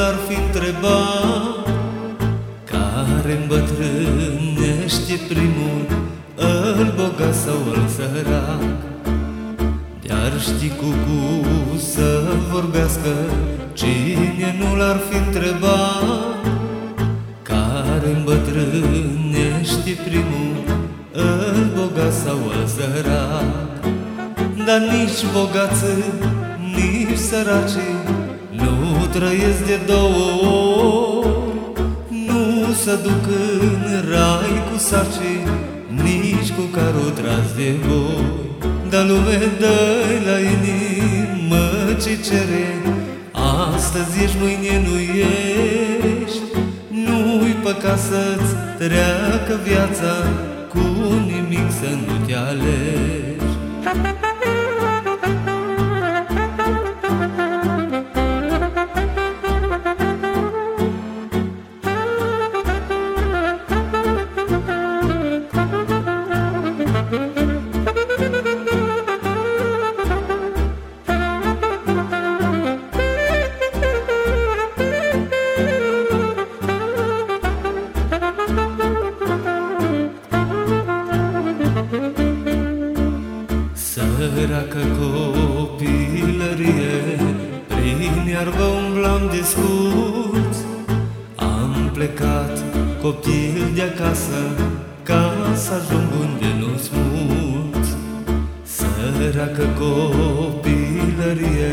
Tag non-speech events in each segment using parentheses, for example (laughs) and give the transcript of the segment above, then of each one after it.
l-ar fi întrebat? Care îmbătrânește primul Îl bogat sau îl sărac Iar ști cu cu să vorbească Cine nu l-ar fi întrebat? Care îmbătrânește primul Îl bogat sau îl sărac Dar nici bogații, nici săracii Nu trăiesc de două ori. Nu se duc în rai cu sarcii Nici cu carul tras de voi. Dar lume dă la inimă ce cere Astăzi ești, mâine nu ești. Nu-i păcat să-ți treacă viața Cu nimic să nu te alegi Prin iarbă umblam de scurt Am plecat copil de acasă Ca să ajung unde nu-s mult Săracă copilărie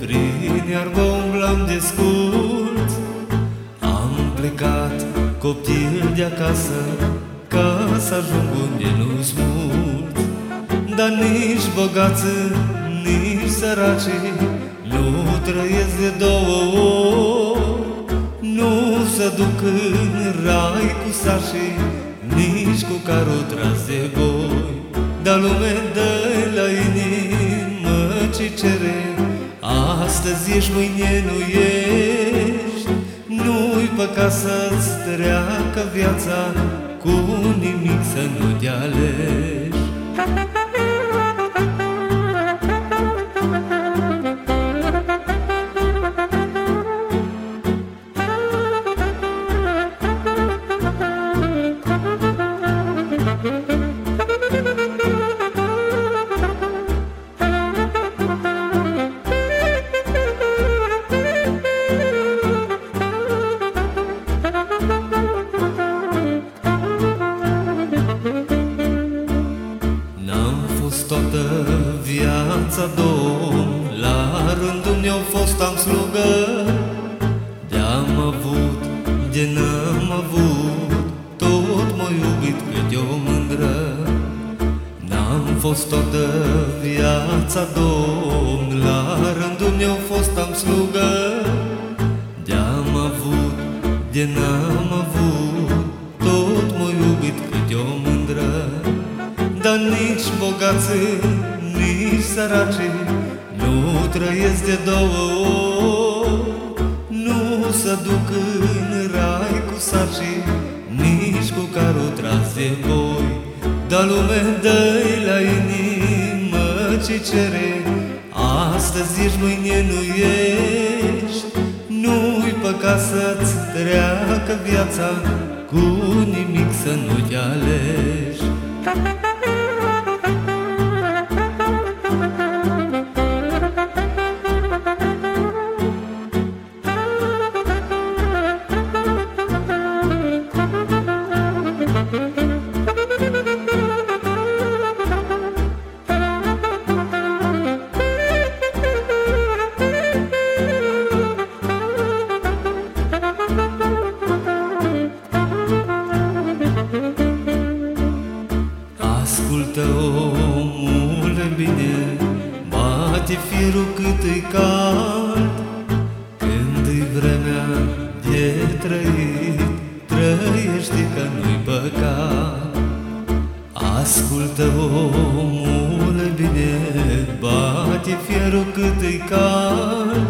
Prin iarbă umblam de scurt Am plecat copil de acasă Ca să ajung unde nu-s mult dar nici bogații, nici săracii Nu trăiesc de două ori Nu se duc în rai cu sașii Nici cu carul tras de boi Dar lume dă la inimă ce cere Astăzi ești, mâine nu ești. Nu-i păcat să-ți treacă viața Cu nimic să nu te alegi (laughs) viața domn. La rândul meu fost am slugă De-am avut, de n-am avut. Tot m-a iubit cât o mândră. N-am fost toată viața domn. La rândul meu fost am slugă De-am avut, de n-am avut. Tot m-a iubit cât o mândră. Dar nici bogații, nici săracii Nu trăiesc de două ori. Nu se duc în rai cu sarcii Nici cu carul tras de boi Dar lume dă la inimă ce cere Astăzi ești, mâine nu ești. Nu-i păcat să-ți treacă viața Cu nimic să nu te alegi Ascultă omule bine Bate fierul cât îi cald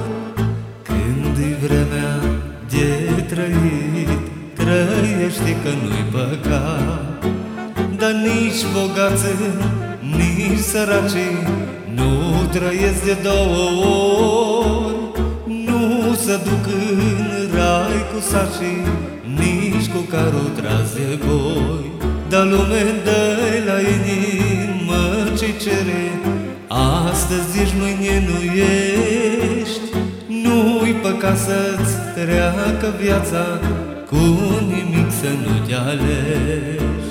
Când-i vremea de trăit Trăiește că nu-i păcat. Dar nici bogații, nici săracii Nu trăiesc de două ori. Nu să duc în rai cu saci Nici cu carul tras de boi Dar lume dă la inimă ce cere. Astăzi ești, mâine nu ești. Nu-i păcat să-ți treacă viața Cu nimic să nu te alegi